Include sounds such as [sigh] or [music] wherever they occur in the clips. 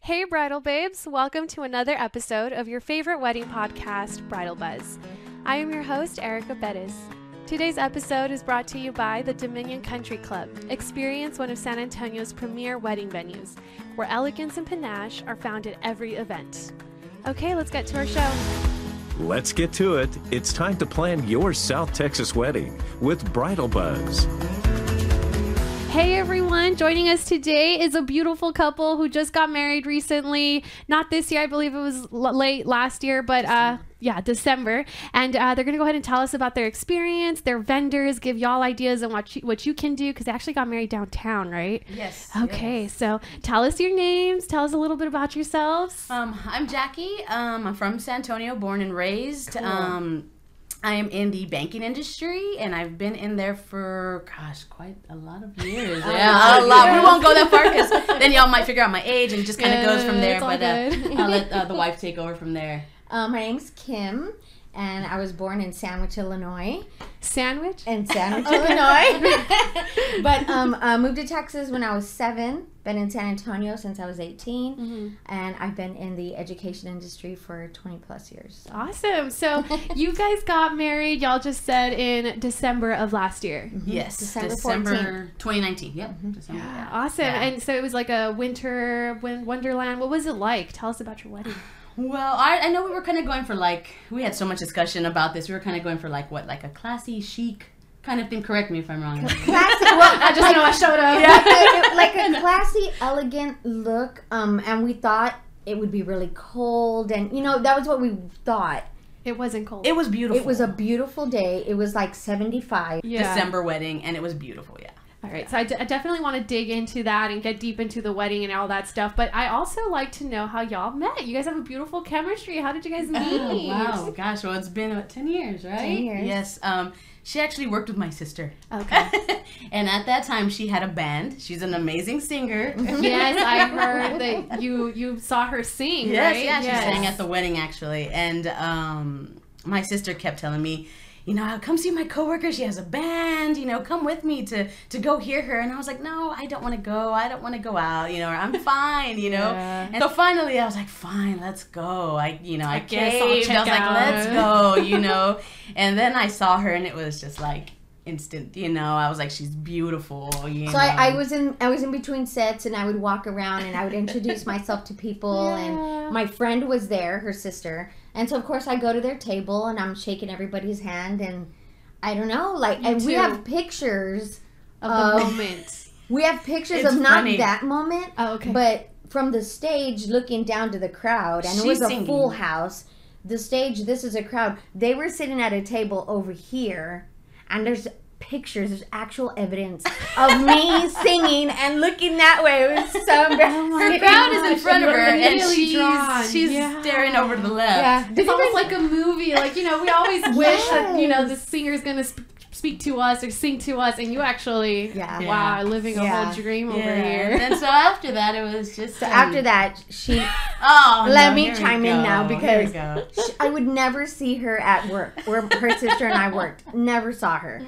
Hey, bridal babes, welcome to another episode of your favorite wedding podcast, Bridal Buzz. I am your host, Erica Bettis. Today's episode is brought to you by the Dominion Country Club. Experience one of San Antonio's premier wedding venues, where elegance and panache are found at every event. Okay, let's get to our show. Let's get to it. It's time to plan your South Texas wedding with Bridal Buzz. Hey everyone, joining us today is a beautiful couple who just got married recently. Not this year, I believe it was l- late last year, but uh, yeah, December. And uh, they're gonna go ahead and tell us about their experience, their vendors, give y'all ideas on what you, what you can do because they actually got married downtown, right? Yes. Okay, so tell us your names. Tell us a little bit about yourselves. Um, I'm Jackie. Um, I'm from San Antonio, born and raised. Um, I am in the banking industry, and I've been in there for gosh, quite a lot of years. [laughs] yeah, a lot. We won't go that far because [laughs] then y'all might figure out my age, and it just kind of goes from there. But uh. I'll let uh, the [laughs] wife take over from there. Um, my name's Kim, and I was born in Sandwich, Illinois. Sandwich. In Sandwich, [laughs] Illinois. [laughs] but um, I moved to Texas when I was seven. Been in San Antonio since I was 18. Mm-hmm. And I've been in the education industry for 20 plus years. so. Awesome. So [laughs] you guys got married. Y'all just said in December of last year. Yes, December December, 14th. 2019. Yep, December. Yeah. Awesome. Yeah. And so it was like a winter wonderland. What was it like? Tell us about your wedding. Well, I, I know we were kind of going for like we had so much discussion about this. We were kind of going for like what, like a classy, chic kind of thing. Correct me if I'm wrong. [laughs] Classic. [laughs] Well, I just know I showed up. like, a, [laughs] like a classy, elegant look. Um, and we thought it would be really cold. And, you know, that was what we thought. It wasn't cold. It was beautiful. It was a beautiful day. It was like 75. yeah. December wedding, and it was beautiful. Yeah. All right. So I, d- I definitely want to dig into that and get deep into the wedding and all that stuff. But I also like to know how y'all met. You guys have a beautiful chemistry. How did you guys meet? Oh, wow, gosh, well, it's been what, ten years, right? 10 years. Yes. Um, she actually worked with my sister. Okay. [laughs] and at that time, she had a band. She's an amazing singer. [laughs] yes, I heard that you you saw her sing. Yes, right? yeah, she sang at the wedding actually, and um, my sister kept telling me, you know, come see my coworker. She has a band. You know, come with me to to go hear her. And I was like, no, I don't want to go. I don't want to go out. You know, or I'm fine. You know. Yeah. And so finally, I was like, fine, let's go. I, you know, I, guess I'll caved. I was like, let's go. You [laughs] know. and then I saw her, and it was just like instant. You know, I was like, she's beautiful. You So know. I, I was in I was in between sets and I would walk around and I would introduce myself to people Yeah. and my friend was there, her sister. And so of course I go to their table and I'm shaking everybody's hand and I don't know, like and we have pictures of the Um, moment. [laughs] we have pictures It's of not funny. that moment, Oh, okay. but from the stage looking down to the crowd and it was a singing. full house. The stage, this is a crowd. They were sitting at a table over here and there's pictures, there's actual evidence of me [laughs] singing and looking that way. It was so oh embarrassing. her crowd is in front of her, and Really she's drawn. she's Yeah. staring over to the left. Yeah. It's almost like a movie. Like, you know, we always [laughs] wish that, you know, the singer's going to sp- speak to us or sing to us, and you actually, Yeah. wow, living a Yeah. whole dream over here. And so after that, it was just. So um, after that, she, [laughs] oh, Let no, me chime in now because- she- I would never see her at work where her sister and I worked. Never saw her.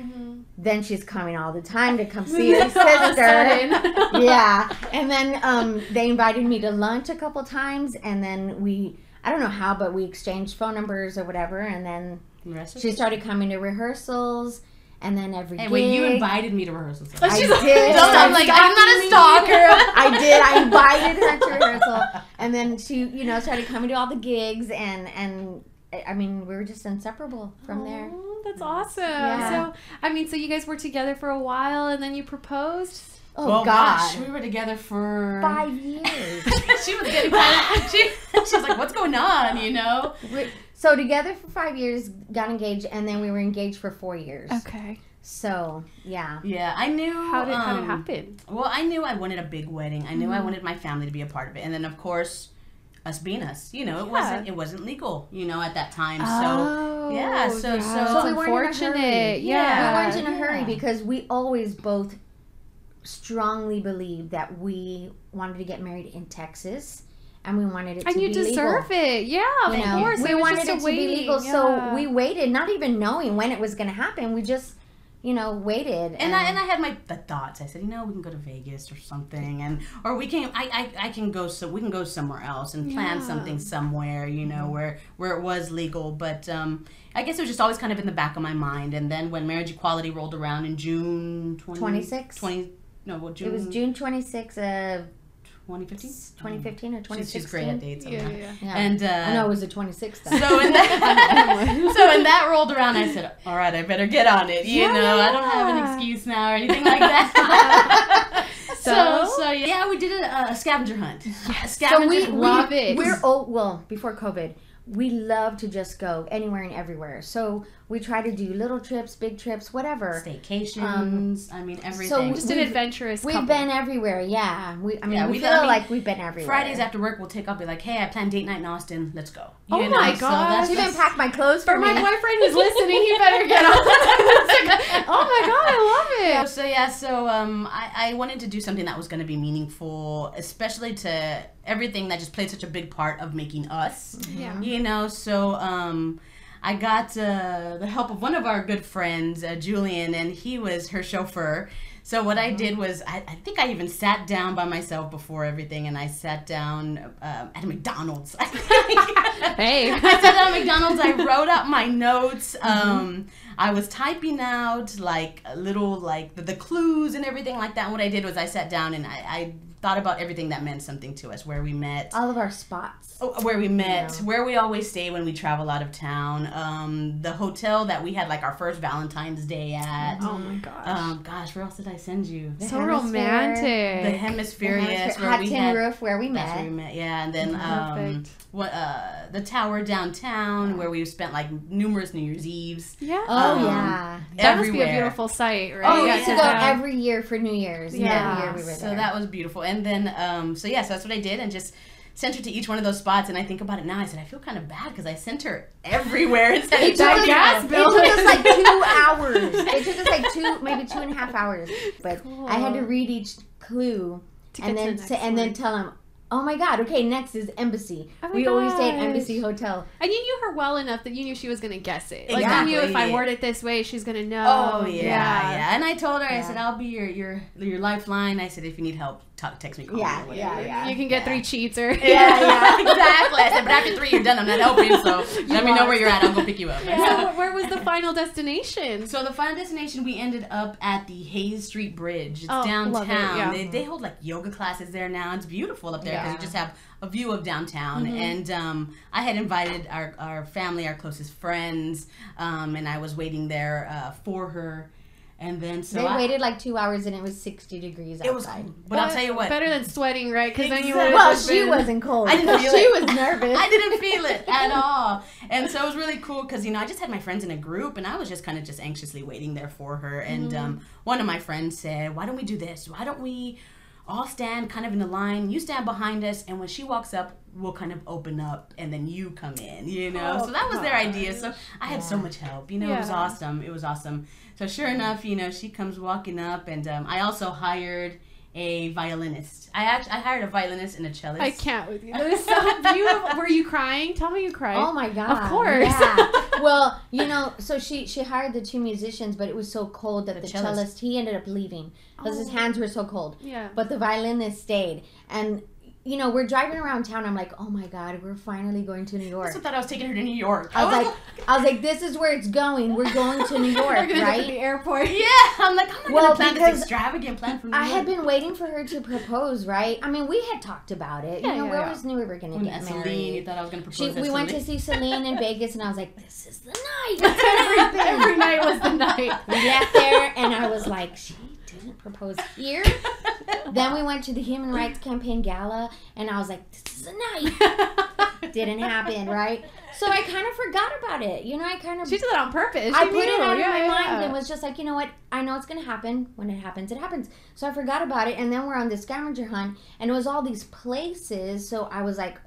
Then she's coming all the time to come see [laughs] her All of a sister. sudden. [laughs] yeah. And then um, they invited me to lunch a couple times, and then we, I don't know how, but we exchanged phone numbers or whatever, and then The rest of she started coming to rehearsals, and then every Hey, gig. wait, you invited me to rehearsals. I She's did. Don't I'm like I'm not a stalker. [laughs] I did. I invited her to [laughs] rehearsal, and then she, you know, started coming to all the gigs, and and I mean, we were just inseparable from there. Oh, that's awesome. Yeah. So, I mean, so you guys were together for a while, and then you proposed. Oh well, God, gosh, we were together for five years. [laughs] she was getting kind of. She, she was like, "What's going on?" You know. We- so together for five years, got engaged, and then we were engaged for four years. Okay. So yeah, Yeah, I knew. How did how did it um, happen? Well, I knew I wanted a big wedding. I knew Mm-hmm. I wanted my family to be a part of it, and then of course, us being us, you know, it Yeah. wasn't it wasn't legal, you know, at that time. So Oh, yeah, so- so- So we weren't in a hurry. unfortunate. Yeah. Yeah, we weren't in a hurry yeah. because we always both strongly believed that we wanted to get married in Texas, and we wanted it to be legal. and to you be deserve legal. it. Yeah, of know, course. we It wanted it to be legal, yeah. so we waited, not even knowing when it was going to happen. We just you know, waited. and I and I had my thoughts. I said, you know, we can go to Vegas or something, and or we can I I, I can go so we can go somewhere else and plan Yeah. something somewhere, you know, where where it was legal. But um, I guess it was just always kind of in the back of my mind. And then when marriage equality rolled around in June 20, 26? 20 no, well, June it was June 26th of 2015. 2015 or 2016. she's great at dates. Yeah, yeah. Yeah. And uh, I know it was the 26th. So when that [laughs] [laughs] so when that rolled around, I said, "All right, I better get on it." You Yeah, know, I don't have an excuse now or anything like that. [laughs] so, So? so yeah, we did a, a scavenger hunt. A So scavenger we hunt. Love it. We're oh well before COVID. We love to just go anywhere and everywhere. So we try to do little trips, big trips, whatever. staycations. I mean, everything. So just an adventurous We've couple. been everywhere. Yeah. We I mean Yeah, we we've- feel I mean, like we've been everywhere. Fridays after work, we'll take up, and be like, "Hey, I planned date night in Austin. Let's go." Oh You my know, so gosh. that's She even just- packed my clothes for, For my boyfriend who's listening, he better get on. [laughs] oh my god, I love it. So yeah, so um, I, I wanted to do something that was going to be meaningful, especially to everything that just played such a big part of making us. Yeah. You know, so um, I got uh, the help of one of our good friends, uh, Julian, and he was her chauffeur. So what I did was, I, I think I even sat down by myself before everything, and I sat down um, at a McDonald's. [laughs] Hey. [laughs] I sat down at McDonald's. I wrote up my notes. Um, I was typing out like a little like the, the clues and everything like that. And what I did was I sat down and I, I thought about everything that meant something to us, where we met. All of our spots. Oh, where we met, Yeah. where we always stay when we travel out of town, um, the hotel that we had like our first Valentine's Day at. Oh my gosh. Um, gosh, where else did I send you? so Hemisphere. romantic. The Hemisphere, yes, where Hot we had. Roof where we That's where we met. met, yeah, and then um, what uh, the tower downtown where we spent like numerous New Year's Eves. yeah. Oh Um, yeah. that must be a beautiful sight, right? Oh, we yeah, used to go every year for New Year's. Yeah. Year we So that was beautiful, and then um, so yeah, so that's what I did, and just sent her to each one of those spots. And I think about it now, I said I feel kind of bad because I sent her everywhere instead It of took, us, gas [laughs] it took us like two [laughs] hours. It took us like two, maybe two and a half hours. But I had to read each clue To and get to then the to, next and then tell him, "Oh my God, okay, next is embassy." Oh my we always stay at. Embassy Hotel. And you knew her well enough that you knew she was going to guess it. Like you knew if I Exactly. word it this way, she's going to know. Oh yeah, yeah, And I told her, I said I'll be your your your lifeline. I said if you need help, talk, text me, call me, Yeah, or yeah, whatever. yeah. You can get Yeah. three cheats or Yeah, yeah, [laughs] exactly. I said, but after three, you're done. I'm not helping, so [laughs] let me know where you're at. I'll go pick you up. So where was the final destination? So the final destination, we ended up at the Hayes Street Bridge. It's Oh, downtown. love it, yeah. they, they hold like yoga classes there now. It's beautiful up there because Yeah. you just have a view of downtown. Mm-hmm. And um, I had invited our, our family, our closest friends, um, and I was waiting there uh, for her. And then so they I, waited like two hours and it was 60 degrees It was, outside. but I'll tell you what. Better than sweating, right? Because then you Exactly. would well, have she wasn't cold. [laughs] I didn't feel she it. was nervous. I didn't feel it [laughs] at all. And so it was really cool because, you know, I just had my friends in a group and I was just kind of just anxiously waiting there for her. And um, one of my friends said, Why don't we do this? Why don't we all stand kind of in a line? You stand behind us, and when she walks up, we'll kind of open up and then you come in, you know? Oh, so that was their idea. So I had so much help. You know, it was awesome. It was awesome. So sure enough, you know, she comes walking up, and um, I also hired a violinist. I actually I hired a violinist and a cellist. I can't with you. That is so [laughs] beautiful. Were you crying? Tell me you cried. Oh my god! Of course. Yeah. [laughs] well, you know, so she she hired the two musicians, but it was so cold that The the, cellist. cellist. he ended up leaving because his Oh. hands were so cold. Yeah. But the violinist stayed, and you know, we're driving around town. I'm like, oh my god, we're finally going to New I York. also thought I was taking her to New York. I was like, [laughs] I was like, this is where it's going. We're going to New [laughs] York, gonna right? the airport. [laughs] Yeah, I'm like, I'm Well, gonna plan this extravagant plan for New I York. had been waiting for her to propose, right? I mean, we had talked about it. Yeah, you know, yeah, we yeah. always knew we were going to When get married. Celine, you thought I was gonna propose She, we went to see Celine in Vegas, and I was like, "This is the night." every, every night was the night. we got there, and I was like, "She didn't propose here." [laughs] then we went to the Human Rights Campaign gala, and I was like, "This is the night." [laughs] Didn't happen, right? So I kind of forgot about it. You know, I kind of She did that on purpose. I She put it knew. out Yeah, of my yeah, mind and was just like, you know what? I know it's gonna happen. When it happens, it happens. So I forgot about it, and then we're on this scavenger hunt, and it was all these places. So I was like,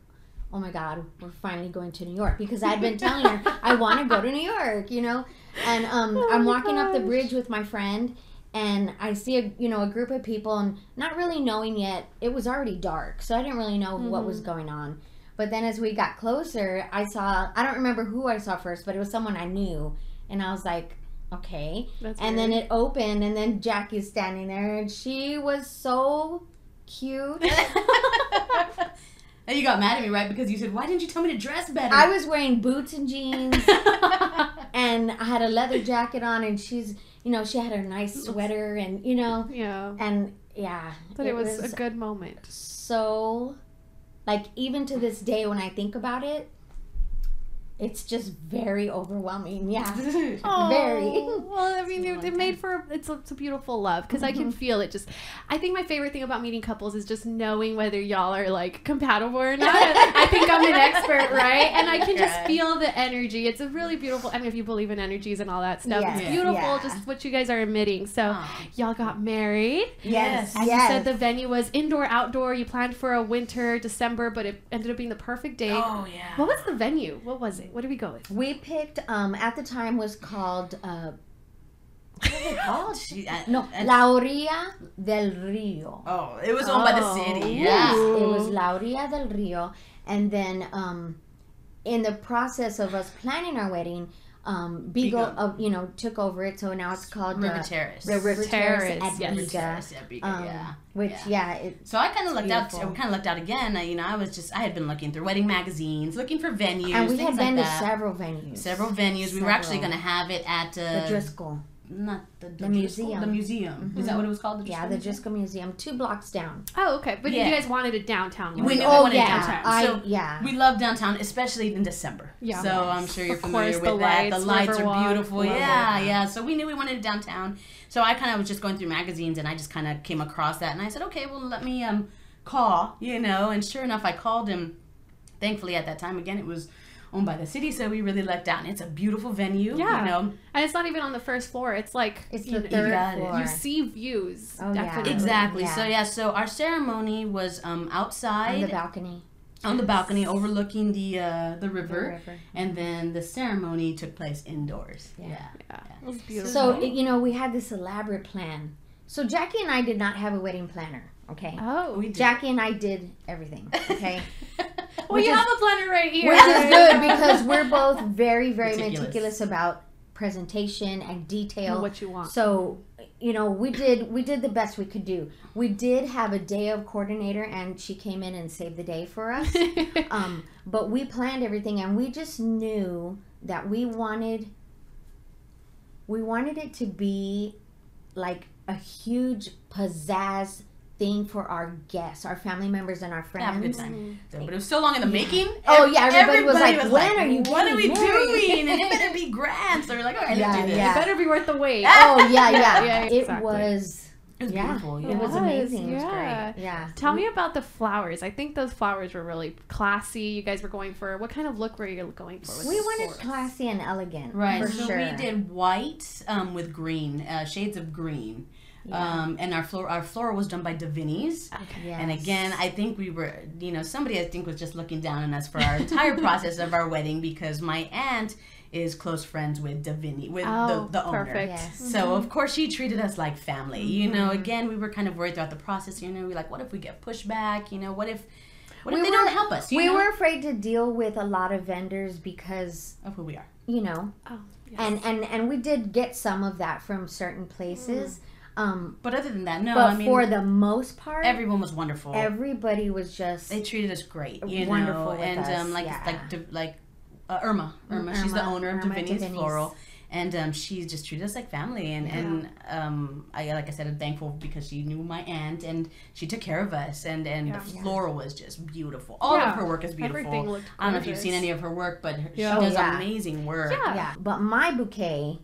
oh my god, we're finally going to New York because I'd been telling her [laughs] I want to go to New York, you know. And um, Oh I'm walking up the bridge with my friend, and I see a you know a group of people, and not really knowing yet. It was already dark, so I didn't really know what was mm-hmm. going on. But then as we got closer, I saw I don't remember who I saw first, but it was someone I knew, and I was like, Okay. That's and then it opened, and then Jackie's standing there, and she was so cute. [laughs] [laughs] and you got mad at me, right? Because you said, "Why didn't you tell me to dress better?" I was wearing boots and jeans, [laughs] and I had a leather jacket on, and she's, you know, she had her nice sweater, and you know, yeah. and yeah, But it, was, a good moment. so, like even to this day, when I think about it, it's just very overwhelming. Yeah, [laughs] [laughs] Oh, very. well. I mean, it, it made for it's a, it's a beautiful love because I can [laughs] feel it. Just, I think my favorite thing about meeting couples is just knowing whether y'all are like compatible or not. I think I'm an expert, right? And I can just feel the energy. It's a really beautiful. I mean, if you believe in energies and all that stuff, Yes. it's beautiful. Yeah. Just what you guys are emitting. So, Oh. y'all got married. Yes. And yes. you said the venue was indoor, outdoor. You planned for a winter, December, but it ended up being the perfect date. Oh yeah. What was the venue? What was it? What did we go with? we picked. Um, at the time was called. Uh, what was it called? [laughs] She- I- No, I- La Orilla del Rio. Oh, it was owned by the Oh. city. Yes, Yeah. it was La Orilla del Rio. And then um, in the process of us planning our wedding, um, Biga, Biga. uh, you know, took over it. So now it's called River uh, Terrace. the River Terrace, Terrace, at yes. River Terrace, yeah, Biga, Um, yeah. Which, Yeah. yeah, it, So I kind of looked out. beautiful. I kind of looked out again. I, you know, I was just I had been looking through wedding magazines, looking for venues, and we things had like been that. to several venues. Several venues. We were actually going to have it at uh, The Driscoll. Not the, the, The Driscoll? museum. The museum. Is that what it was called? The Yeah, Driscoll the Museum? Driscoll Museum, two blocks down. Oh, okay. But Yeah. you guys wanted it downtown. We wasn't knew we oh, wanted yeah. downtown. I, So yeah. We love downtown, especially in December. Yeah. So Yes. I'm sure you're Of familiar course, with the that. lights, the lights are Riverwalk, beautiful. love Yeah, it. yeah. So we knew we wanted it downtown. So I kind of was just going through magazines and I just kind of came across that and I said, okay, well let me um call, you know. And sure enough, I called him. Thankfully, at that time, again, it was owned by the city, so we really let down. It's a beautiful venue. Yeah. You know. And it's not even on the first floor. It's like It's you the know, third got it. floor. You see views. Oh, yeah. Exactly. Yeah. So yeah. So our ceremony was um outside on the balcony. on the balcony overlooking the uh, the river, river. and then the ceremony took place indoors. Yeah. Yeah. Yeah, it was beautiful. So, you know, we had this elaborate plan. So, Jackie and I did not have a wedding planner, okay? oh, We did. Jackie and I did everything, okay? [laughs] well, you is- have a planner right here. Which is [laughs] good because we're both very, very Meticulous. meticulous, about presentation and detail. And what you want. So, you know, we did we did the best we could do. We did have a day of coordinator, and she came in and saved the day for us. [laughs] um, but we planned everything, and we just knew that we wanted we wanted it to be like a huge pizzazz thing for our guests, our family members, and our Have a good friends. time. So, but it was so long in the making. Oh, yeah, everybody was like, "When are you What are we married?" doing? And it better be [laughs] grand. So we're like, all right, Yeah, let's do this. yeah. it better be worth the wait. [laughs] Oh yeah, yeah. [laughs] Yeah, It exactly. was It was yeah, beautiful. it Yeah. was was, amazing. It was yeah. great. Yeah. Tell me about the flowers. I think those flowers were really classy. You guys were going for what kind of look were you going for? With We wanted flowers? classy and elegant, Right. For so sure. we did white um, with green, uh, shades of green. Um, and our floor, our floor was done by Davini's. Yes. And again, I think we were, you know, somebody I think was just looking down on us for our entire [laughs] process of our wedding because my aunt is close friends with Davini, with Oh, the, the owner. perfect. Yes. So of mm-hmm. course she treated us like family. You know, mm-hmm. again we were kind of worried throughout the process. You know, we like, what if we get pushback? You know, what if, what if they were- don't help us? You we know? were afraid to deal with a lot of vendors because of who we are. you know, Oh, yes. and and and we did get some of that from certain places. Mm-hmm. Um, But other than that, no. but I mean, for the most part, everyone was wonderful. everybody was just they treated us great, you Wonderful know, with and us, um, like yeah. like like uh, Irma, Irma, she's the owner of Irma Davini's Davini's. Floral, and um, she just treated us like family, and and um, I like I said, I'm thankful because she knew my aunt and she took care of us, and and Yeah. the floral was just beautiful. All Yeah. of her work is beautiful. Everything looked I don't know if you've seen any of her work, but her, Yeah. she does yeah. amazing work. Yeah. yeah. But my bouquet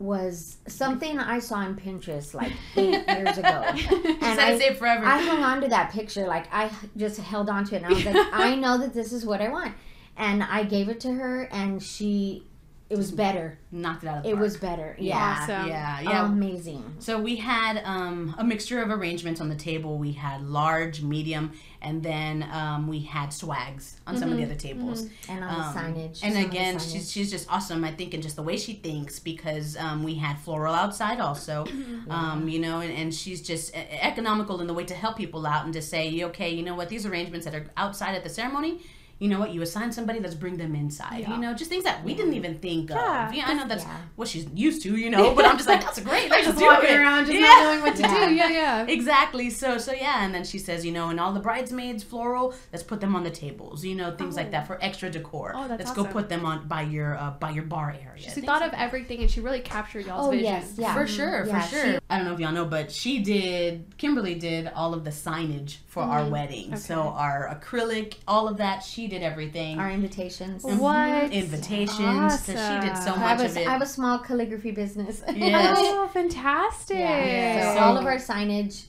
was something I saw on Pinterest like eight [laughs] years ago. And I say it forever. I hung on to that picture. Like I just held on to it, and I was like, [laughs] I know that this is what I want. And I gave it to her, and she, it was better. Knocked it out of the It park. was better. Yeah, Awesome. Yeah, yeah. amazing. So we had um, a mixture of arrangements on the table. We had large, medium, and then um, we had swags on some of the other tables. And on Um, the signage. And some again, signage. she's, she's just awesome, I think, in just the way she thinks because um, we had floral outside also, [coughs] um, you know, and, and she's just e- economical in the way to help people out and to say, okay, you know what, these arrangements that are outside at the ceremony, you know what, you assign somebody, let's bring them inside. Yeah. You know, just things that we didn't even think Yeah, of. Yeah, I know that's yeah. what she's used to, you know, but I'm just like, that's great. Let's just do walking it. around, just Yeah. not knowing what to Yeah. [laughs] do. Yeah, yeah. Exactly. So so yeah, and then she says, you know, and all the bridesmaids floral, let's put them on the tables, you know, things like that for extra decor. Oh, that's let's awesome. go put them on by your uh, by your bar area. She thought like of everything, and she really captured y'all's Oh vision. yes, yeah, for sure, Yeah, for sure. she- I don't know if y'all know, but she did. Kimberly did all of the signage for our wedding. So Mm-hmm. Our acrylic, all of that, she did everything. our invitations. Mhm. What? invitations? So she did so Awesome. I have, much a, of it. I have a small calligraphy business. [laughs] Yes. Oh, fantastic! Yeah. So So- all of our signage,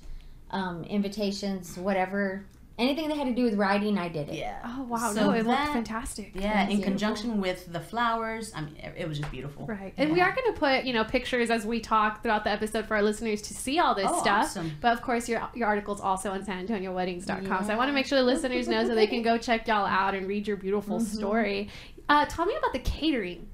um, invitations, whatever, anything that had to do with writing, I did it. yeah. Oh wow, So no, it looked fantastic. Yeah, in Beautiful. conjunction with the flowers. I mean, it- it was just beautiful. Right. And we are going to put, you know, pictures as we talk throughout the episode for our listeners to see all this Oh, stuff. awesome. But of course, your your article's also on SanAntonioWeddings.com. So I want to make sure the listeners know so they can [laughs] go check y'all out and read your beautiful Mm-hmm. story. Uh, tell me about the catering.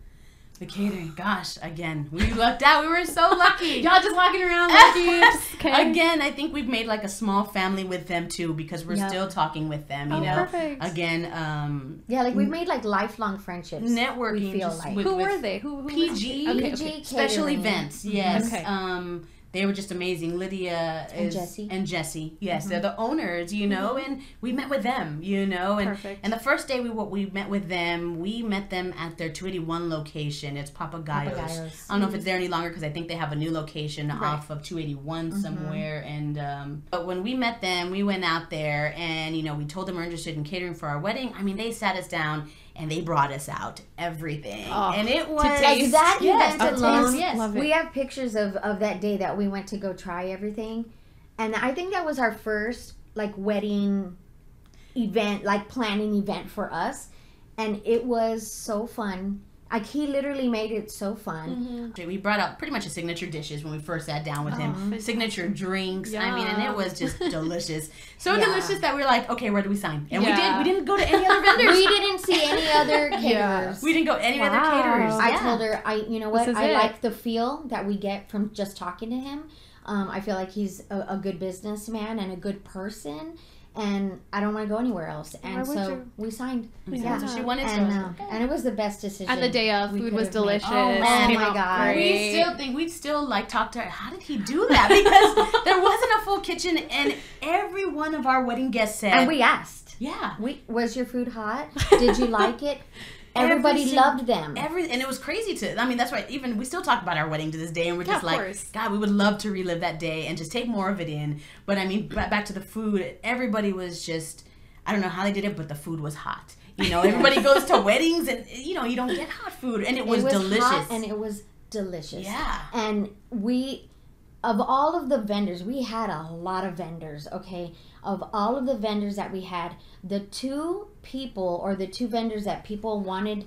The catering, gosh, again, we lucked out. We were so lucky. [laughs] Y'all just walking around lucky. okay. Again, I think we've made like a small family with them too because we're Yeah. still talking with them. You Oh, know, perfect. again, um, Yeah, like we've made like lifelong friendships. networking. We feel like with, Who with were they? Who, who PG, Okay, PG okay. special events. Yes. Okay. Um, they were just amazing. Lydia And Jesse. and Jesse. Yes, they're the owners. You know, and we met with them. You know, and Perfect. and the first day we we met with them, we met them at their 281 location. It's Papagayos. Papagayos. I don't know if it's there any longer because I think they have a new location off of 281 Mm-hmm. somewhere. And um, but when we met them, we went out there and you know we told them we're interested in catering for our wedding. I mean, they sat us down and they brought us out everything, Oh, and it was Like that yes, event to alone. taste, yes. We have pictures of, of that day that we went to go try everything. And I think that was our first like wedding event, like planning event for us. And it was so fun. Like he literally made it so fun. We brought out pretty much his signature dishes when we first sat down with him. fantastic. Signature drinks. I mean, and it was just delicious. So Yeah. delicious that we were like, okay, where do we sign? And Yeah. we did. We didn't go to any other [laughs] vendors. We didn't see any other caterers. We didn't go any other caterers. I yeah. told her, I you know what, I it. like the feel that we get from just talking to him. Um, I feel like he's a, a good businessman and a good person, and I don't want to go anywhere else. And Why so you? we signed. Yeah. So she wanted and, to. uh, and it was the best decision. And the day of, food was have made. delicious. Oh, Oh my out God. great. we still think we'd still like talk to her. How did he do that? Because [laughs] there wasn't a full kitchen, and every one of our wedding guests said, and we asked, "Yeah, we was your food hot? Did you like it? [laughs] Everybody Every loved them. Every and it was crazy to. I mean, that's why even we still talk about our wedding to this day, and we're Yeah, just like, course. God, we would love to relive that day and just take more of it in. But I mean, back to the food. Everybody was just. I don't know how they did it, but the food was hot. You know, [laughs] everybody goes to weddings, and you know, you don't get hot food, and it was, it was delicious. hot and it was delicious. yeah. and we of all of the vendors we had a lot of vendors okay of all of the vendors that we had the two people or the two vendors that people wanted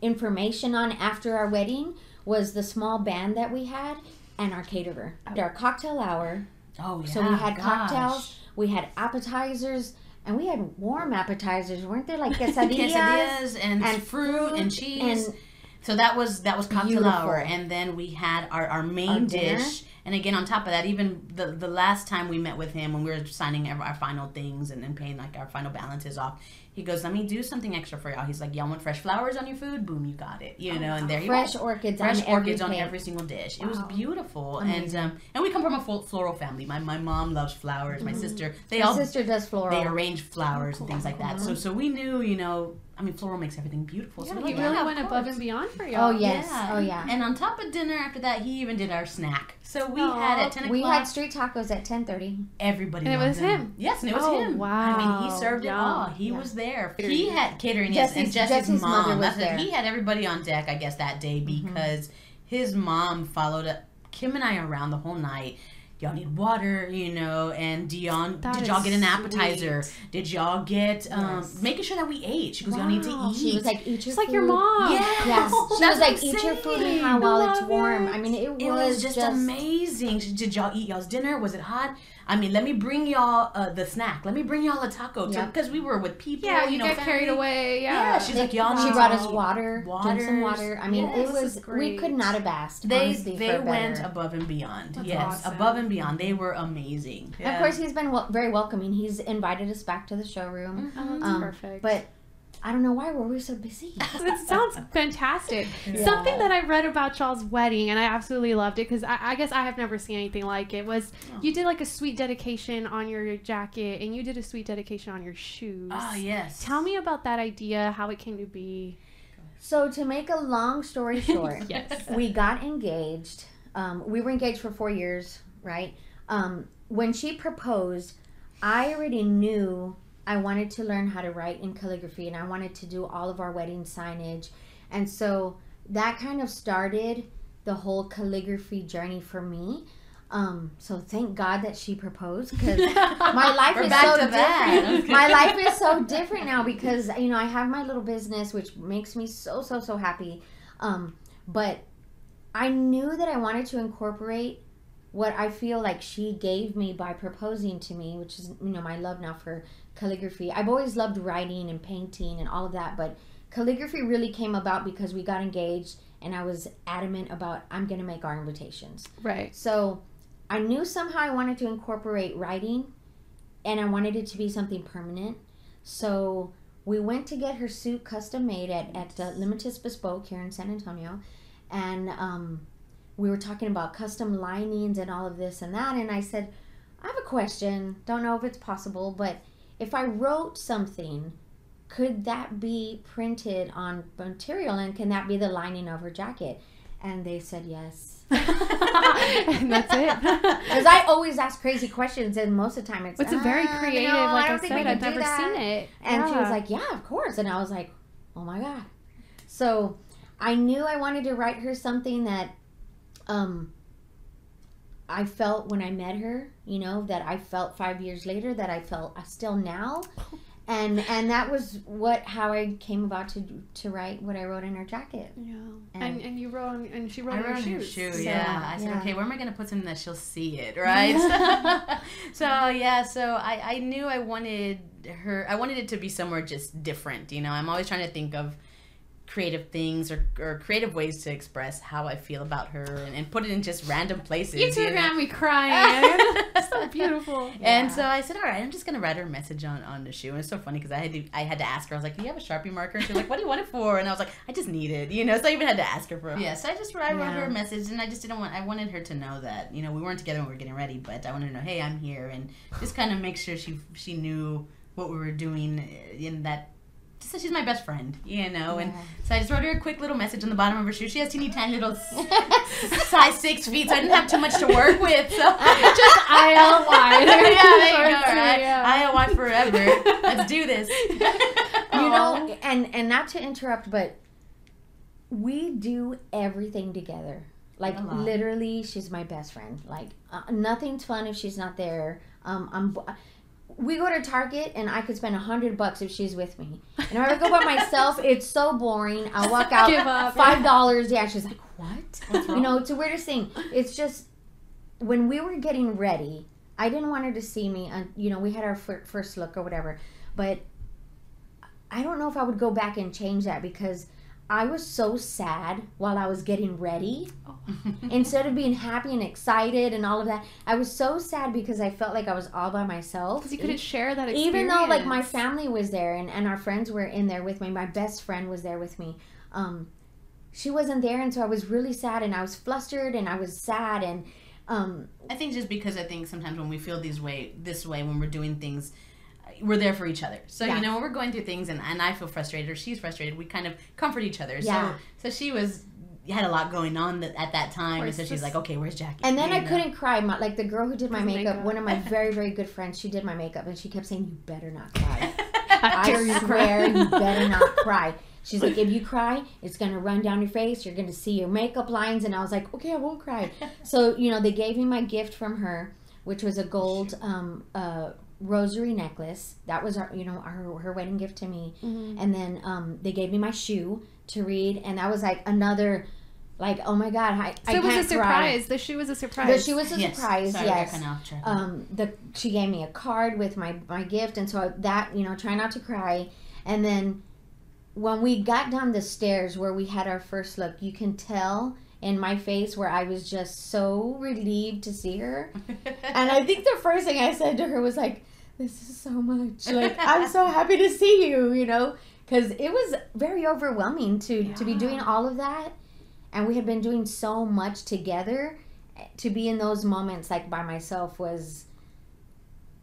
information on after our wedding was the small band that we had and our caterer oh. our cocktail hour Oh yeah. so we had gosh. cocktails we had appetizers and we had warm appetizers weren't there like [laughs] quesadillas, quesadillas and, and fruit and cheese. and- so that was that was cocktail hour, and then we had our, our main Our dish. And again, on top of that, even the the last time we met with him when we were signing our, our final things and, then paying like our final balances off, he goes, "Let me do something extra for y'all." He's like, "Y'all want fresh flowers on your food? Boom, you got it." You know, and there you fresh go. orchids Fresh on orchids every on plate. every single dish. It was Wow. beautiful, and um, and we come from a full floral family. My my mom loves flowers. My sister, they My all sister does floral they arrange flowers and things like that. So so we knew, you know, I mean, floral makes everything beautiful. so Yeah, we're he like, really yeah, went above and beyond for y'all. Oh, yes. Oh, yeah. And on top of dinner, after that, he even did our snack. So we Aw. had at ten o'clock. We had street tacos at ten thirty. everybody. And it was them. him? Yes, and it was Oh, him. Wow. I mean, he served Yum. it all. He Yeah. was there. He had catering. yes, and Jesse's- Jesse's, Jesse's mom. was That's it. there. He had everybody on deck, I guess, that day because his mom followed up Kim and I around the whole night. Y'all need water, you know, and Dion, That did y'all get an appetizer? sweet. Did y'all get um, Yes. making sure that we ate? She goes, y'all need to eat. She was like, "Eat your Just like your food." mom. Yes. [laughs] Yes, she That's was like, I'm "Eat your food saying. now while it's warm." it. I mean, it, It was just, amazing. She- Did y'all eat y'all's dinner? Was it hot? I mean, let me bring y'all uh, the snack. Let me bring y'all a taco Yeah. because we were with people. Yeah, you, know, get carried away. Yeah. Yeah, she's like, y'all She need brought us eat. water, drink some water. I mean, Yes, it was is we could not have asked. They honestly, they for went better. above and beyond. That's yes, awesome. above and beyond. They were amazing. Of course, he's been wel- very welcoming. He's invited us back to the showroom. Oh, that's Um, perfect. But I don't know why we're always so busy. [laughs] It sounds fantastic. Something that I read about y'all's wedding, and I absolutely loved it because I, I guess I have never seen anything like it. Was you did like a sweet dedication on your jacket, and you did a sweet dedication on your shoes. Oh yes. Tell me about that idea, how it came to be. So to make a long story [laughs] short, Yes. we got engaged. Um, we were engaged for four years, right? Um, when she proposed, I already knew I wanted to learn how to write in calligraphy, and I wanted to do all of our wedding signage, and so that kind of started the whole calligraphy journey for me. Um, so thank God that she proposed because [laughs] my life is so different. My life is so different now because you know I have my little business, which makes me so so so happy. Um, but I knew that I wanted to incorporate what I feel like she gave me by proposing to me, which is you know my love now for calligraphy. I've always loved writing and painting and all of that, but calligraphy really came about because we got engaged and I was adamant about I'm going to make our invitations. Right. So I knew somehow I wanted to incorporate writing and I wanted it to be something permanent. So we went to get her suit custom made at, at Limited Bespoke here in San Antonio. And um, we were talking about custom linings and all of this and that. And I said, I have a question. Don't know if it's possible, but if I wrote something, could that be printed on material and can that be the lining of her jacket? And they said yes. [laughs] and that's it. [laughs] Because I always ask crazy questions, and most of the time it's It's a very "Ah, creative, no, like I, don't think we said, I've never that." seen it. And she was like, "Yeah, of course." And I was like, "Oh my god!" So I knew I wanted to write her something that, um, I felt when I met her. You know that I felt five years later that I felt I still now, [laughs] and and that was what how I came about to to write what I wrote in her jacket. Yeah. And- And, and you wrote on, and she wrote I on your wrote on her shoes. shoe, So- yeah. I said, yeah. okay, where am I gonna put something that she'll see it, [laughs] right? [laughs] so yeah, so I, I knew I wanted her. I wanted it to be somewhere just different. You know, I'm always trying to think of creative things or, or creative ways to express how I feel about her and, and put it in just random places. You two you know? me crying. [laughs] so beautiful. And so I said, all right, I'm just gonna write her a message on, on the shoe. And it's so funny because I had to I had to ask her. I was like, do you have a sharpie marker? And she was like, what do you want it for? And I was like, I just need it, you know. So I even had to ask her for. it. Yeah, so I just I wrote her a message, and I just didn't want. I wanted her to know that you know we weren't together when we were getting ready, but I wanted to know, hey, I'm here, and just kind of make sure she she knew what we were doing in that. Just that she's my best friend, you know, and Yeah. so I just wrote her a quick little message on the bottom of her shoe. She has teeny tiny little [laughs] size six feet, so I didn't have too much to work with. So [laughs] Just ILY. [laughs] yeah, there you go. Short, Right? yeah. IOI forever. Let's do this. you know and and not to interrupt but we do everything together like literally she's my best friend like uh, nothing's fun if she's not there um i'm we go to Target and I could spend a hundred bucks if she's with me. And if I go by myself, [laughs] it's so boring. I walk out up. five dollars. Yeah, she's like, what? [laughs] You know, it's the weirdest thing. It's just when we were getting ready, I didn't want her to see me. And you know, we had our fir- first look or whatever, but I don't know if I would go back and change that because I was so sad while I was getting ready. [laughs] Instead of being happy and excited and all of that, I was so sad because I felt like I was all by myself. Because you couldn't share that experience. Even though like my family was there and, and our friends were in there with me, my best friend was there with me. Um, she wasn't there, and so I was really sad, and I was flustered, and I was sad, and um, I think just because I think sometimes when we feel these way this way when we're doing things we're there for each other. So Yeah. you know we're going through things and, and I feel frustrated or she's frustrated, we kind of comfort each other. Yeah. So so she was had a lot going on that, at that time, and so she's like, okay, where's Jackie? And then You I know? couldn't cry. My, like the girl who did my makeup, makeup. one of my [laughs] very, very good friends, she did my makeup, and she kept saying, "You better not cry. [laughs] I dare I swear, cry. you better not [laughs] cry." She's like, "If you cry, it's gonna run down your face. You're gonna see your makeup lines." And I was like, "Okay, I won't cry." So you know, they gave me my gift from her, which was a gold um, uh, rosary necklace. That was our, you know, her her wedding gift to me. Mm-hmm. And then um, they gave me my shoe to read, and that was like another, like, oh my god, I, So I it was a can't cry. surprise. The shoe was a surprise. The shoe was a Yes. surprise. Sorry, yes. they're kinda off track. Um, the she gave me a card with my my gift, and so that you know, try not to cry. And then when we got down the stairs where we had our first look, you can tell in my face where I was just so relieved to see her. [laughs] And I think the first thing I said to her was like, "This is so much. [laughs] Like I'm so happy to see you," you know, because it was very overwhelming to to be doing all of that, and we had been doing so much together. To be in those moments like by myself was,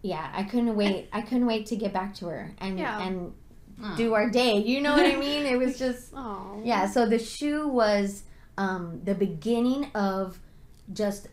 yeah, I couldn't [laughs] wait. I couldn't wait to get back to her and Yeah. and Oh. do our day. You know what I [laughs] mean? It was just Oh. yeah. So the shoe was um, the beginning of just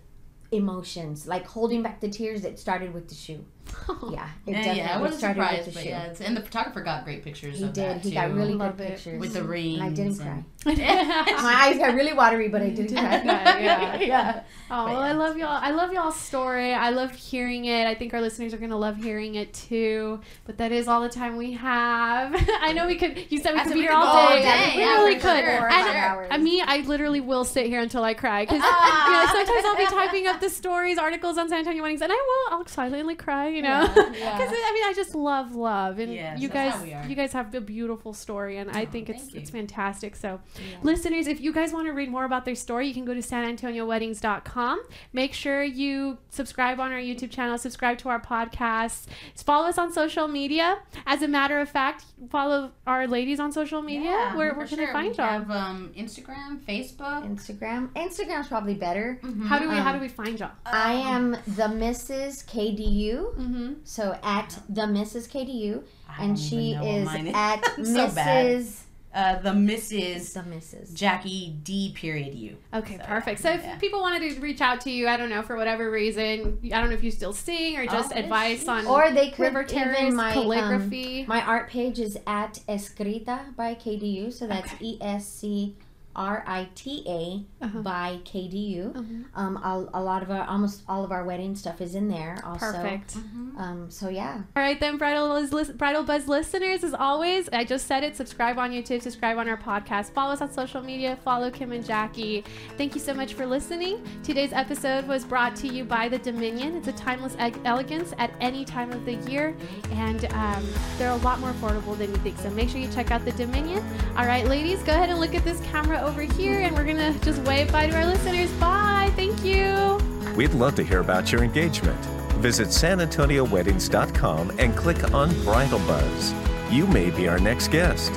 emotions, like holding back the tears. It started with the shoe. [laughs] Yeah, it Yeah, definitely yeah, I wasn't started surprised, with the but shoe. yeah, and the photographer got great pictures He of did. that He too. got really Love good pictures with the rings. And I didn't and- cry. [laughs] [laughs] My eyes got really watery, but I did cry. Yeah. yeah. Oh, well, I love y'all. I love y'all's story. I love hearing it. I think our listeners are gonna love hearing it too. But that is all the time we have. I know we could. You said we I could be here all go day. day, We really could. sure. And Five. I me, I literally will sit here until I cry because you know sometimes I'll be typing up the stories, articles on San Antonio weddings, and I will. I'll silently cry. You know, because Yeah. [laughs] I mean, I just love love, and Yes, you guys, how we are. you guys have a beautiful story, and I Oh, think it's you. it's fantastic. So, listeners, if you guys want to read more about their story, you can go to sanantonioweddings.com. Make sure you subscribe on our YouTube channel, subscribe to our podcast, follow us on social media. As a matter of fact, follow our ladies on social media. Yeah, where for where can sure. they find we y'all? have um, Instagram, Facebook. Instagram. Instagram's probably better. How do we how um, do we find y'all? I am the Mrs. KDU. Mm-hmm. So at the Mrs. KDU, I and don't she even know what is mine is. at [laughs] I'm so bad. Mrs. Uh, the Mrs. The Mrs. Jackie D. Period U. Okay, So, perfect. So if yeah. people wanted to reach out to you, I don't know for whatever reason, I don't know if you still sing or just Oh, advice on Or they could river terrace, even my um, calligraphy. my art page is at Escrita by KDU. So that's E S C R I T A Uh-huh. by KDU. Mhm. Um, I'll, a lot of our almost all of our wedding stuff is in there. Also. Perfect. Um, so yeah. All right, then, Bridal Buzz, lis- Bridal Buzz listeners, as always, I just said it. Subscribe on YouTube, subscribe on our podcast, follow us on social media, follow Kim and Jackie. Thank you so much for listening. Today's episode was brought to you by the Dominion. It's a timeless e- elegance at any time of the year, and um, they're a lot more affordable than you think. So make sure you check out the Dominion. All right, ladies, go ahead and look at this camera over here, and we're gonna just wave bye to our listeners. Bye. Thank you. We'd love to hear about your engagement. Visit sanantonioweddings.com and click on Bridal Buzz. You may be our next guest.